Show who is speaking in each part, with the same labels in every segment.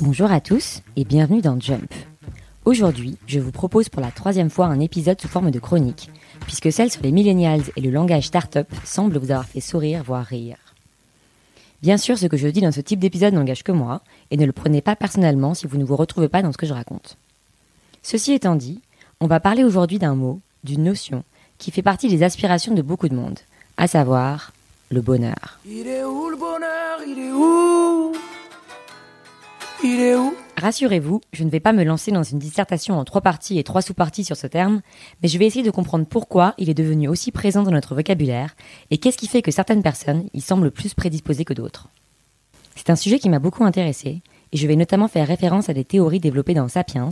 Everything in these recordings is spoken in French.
Speaker 1: Bonjour à tous et bienvenue dans Jump. Aujourd'hui, je vous propose pour la troisième fois un épisode sous forme de chronique, puisque celle sur les millennials et le langage startup semble vous avoir fait sourire, voire rire. Bien sûr, ce que je dis dans ce type d'épisode n'engage que moi, et ne le prenez pas personnellement si vous ne vous retrouvez pas dans ce que je raconte. Ceci étant dit, on va parler aujourd'hui d'un mot, d'une notion, qui fait partie des aspirations de beaucoup de monde, à savoir le bonheur.
Speaker 2: Il est où le bonheur? Il est où? Il est où?
Speaker 1: Rassurez-vous, je ne vais pas me lancer dans une dissertation en trois parties et trois sous-parties sur ce terme, mais je vais essayer de comprendre pourquoi il est devenu aussi présent dans notre vocabulaire et qu'est-ce qui fait que certaines personnes y semblent plus prédisposées que d'autres. C'est un sujet qui m'a beaucoup intéressé et je vais notamment faire référence à des théories développées dans Sapiens,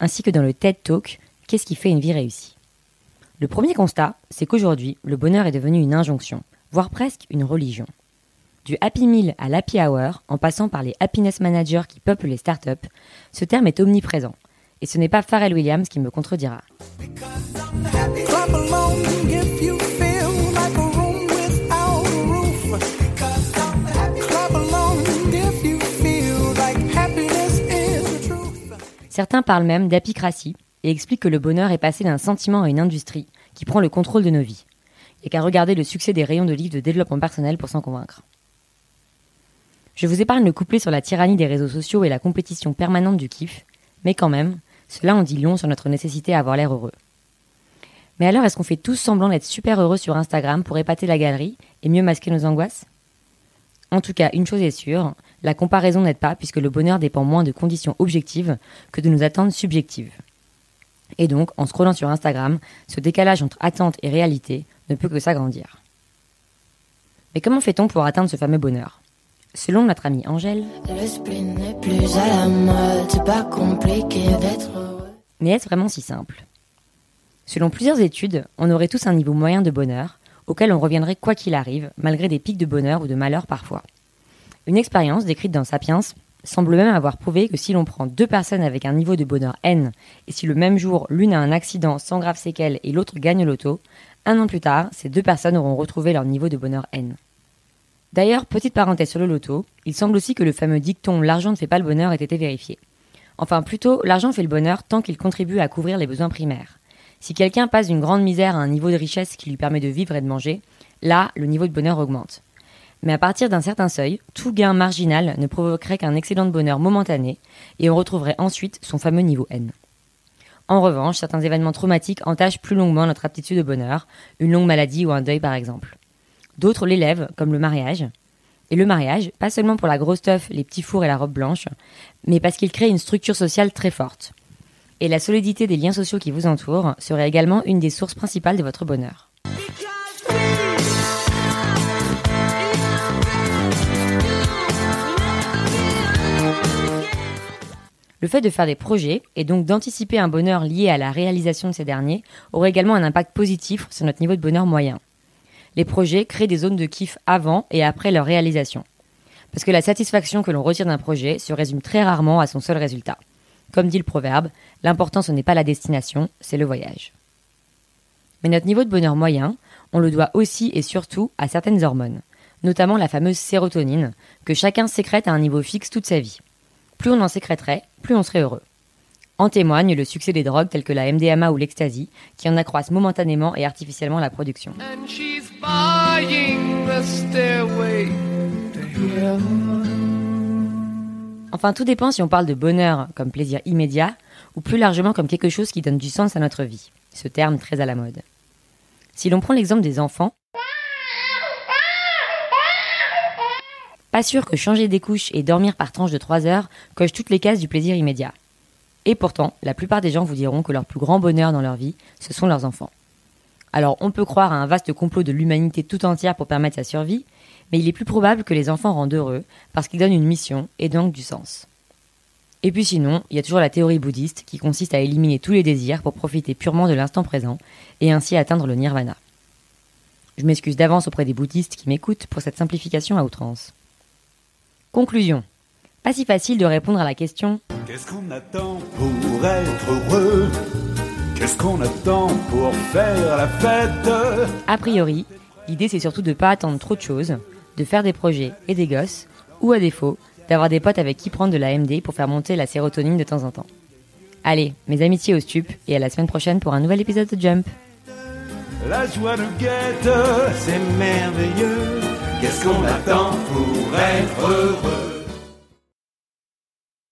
Speaker 1: ainsi que dans le TED Talk Qu'est-ce qui fait une vie réussie? Le premier constat, c'est qu'aujourd'hui, le bonheur est devenu une injonction, voire presque une religion. Du Happy Meal à l'Happy Hour, en passant par les Happiness Managers qui peuplent les startups, ce terme est omniprésent. Et ce n'est pas Pharrell Williams qui me contredira. Certains parlent même d'apicratie et expliquent que le bonheur est passé d'un sentiment à une industrie qui prend le contrôle de nos vies. A qu'à regarder le succès des rayons de livres de développement personnel pour s'en convaincre. Je vous épargne le couplet sur la tyrannie des réseaux sociaux et la compétition permanente du kiff, mais quand même, cela en dit long sur notre nécessité à avoir l'air heureux. Mais alors, est-ce qu'on fait tous semblant d'être super heureux sur Instagram pour épater la galerie et mieux masquer nos angoisses? En tout cas, une chose est sûre, la comparaison n'aide pas puisque le bonheur dépend moins de conditions objectives que de nos attentes subjectives. Et donc, en scrollant sur Instagram, ce décalage entre attente et réalité ne peut que s'agrandir. Mais comment fait-on pour atteindre ce fameux bonheur? Selon notre amie Angèle,
Speaker 3: Le plus à la mode, pas compliqué d'être heureux.
Speaker 1: mais est-ce vraiment si simple? Selon plusieurs études, on aurait tous un niveau moyen de bonheur, auquel on reviendrait quoi qu'il arrive, malgré des pics de bonheur ou de malheur parfois. Une expérience décrite dans Sapiens semble même avoir prouvé que si l'on prend deux personnes avec un niveau de bonheur N, et si le même jour l'une a un accident sans grave séquelles et l'autre gagne l'auto, un an plus tard, ces deux personnes auront retrouvé leur niveau de bonheur N. D'ailleurs, petite parenthèse sur le loto, il semble aussi que le fameux dicton l'argent ne fait pas le bonheur ait été vérifié. Enfin, plutôt, l'argent fait le bonheur tant qu'il contribue à couvrir les besoins primaires. Si quelqu'un passe d'une grande misère à un niveau de richesse qui lui permet de vivre et de manger, là, le niveau de bonheur augmente. Mais à partir d'un certain seuil, tout gain marginal ne provoquerait qu'un excellent de bonheur momentané, et on retrouverait ensuite son fameux niveau N. En revanche, certains événements traumatiques entachent plus longuement notre aptitude au bonheur, une longue maladie ou un deuil par exemple. D'autres l'élèvent, comme le mariage. Et le mariage, pas seulement pour la grosse teuf, les petits fours et la robe blanche, mais parce qu'il crée une structure sociale très forte. Et la solidité des liens sociaux qui vous entourent serait également une des sources principales de votre bonheur. Le fait de faire des projets et donc d'anticiper un bonheur lié à la réalisation de ces derniers aurait également un impact positif sur notre niveau de bonheur moyen. Les projets créent des zones de kiff avant et après leur réalisation. Parce que la satisfaction que l'on retire d'un projet se résume très rarement à son seul résultat. Comme dit le proverbe, l'important ce n'est pas la destination, c'est le voyage. Mais notre niveau de bonheur moyen, on le doit aussi et surtout à certaines hormones, notamment la fameuse sérotonine, que chacun sécrète à un niveau fixe toute sa vie. Plus on en sécréterait, plus on serait heureux. En témoigne le succès des drogues telles que la MDMA ou l'ecstasy, qui en accroissent momentanément et artificiellement la production. Enfin, tout dépend si on parle de bonheur comme plaisir immédiat, ou plus largement comme quelque chose qui donne du sens à notre vie, ce terme très à la mode. Si l'on prend l'exemple des enfants, pas sûr que changer des couches et dormir par tranche de 3 heures coche toutes les cases du plaisir immédiat. Et pourtant, la plupart des gens vous diront que leur plus grand bonheur dans leur vie, ce sont leurs enfants. Alors, on peut croire à un vaste complot de l'humanité tout entière pour permettre sa survie, mais il est plus probable que les enfants rendent heureux parce qu'ils donnent une mission et donc du sens. Et puis sinon, il y a toujours la théorie bouddhiste qui consiste à éliminer tous les désirs pour profiter purement de l'instant présent et ainsi atteindre le nirvana. Je m'excuse d'avance auprès des bouddhistes qui m'écoutent pour cette simplification à outrance. Conclusion. Pas si facile de répondre à la question
Speaker 4: Qu'est-ce qu'on attend pour être heureux? Qu'est-ce qu'on attend pour faire la fête?
Speaker 1: A priori, l'idée c'est surtout de pas attendre trop de choses, de faire des projets et des gosses, ou à défaut, d'avoir des potes avec qui prendre de la MD pour faire monter la sérotonine de temps en temps. Allez, mes amitiés au stup et à la semaine prochaine pour un nouvel épisode de Jump.
Speaker 4: La joie nous guette, c'est merveilleux. Qu'est-ce qu'on attend pour être heureux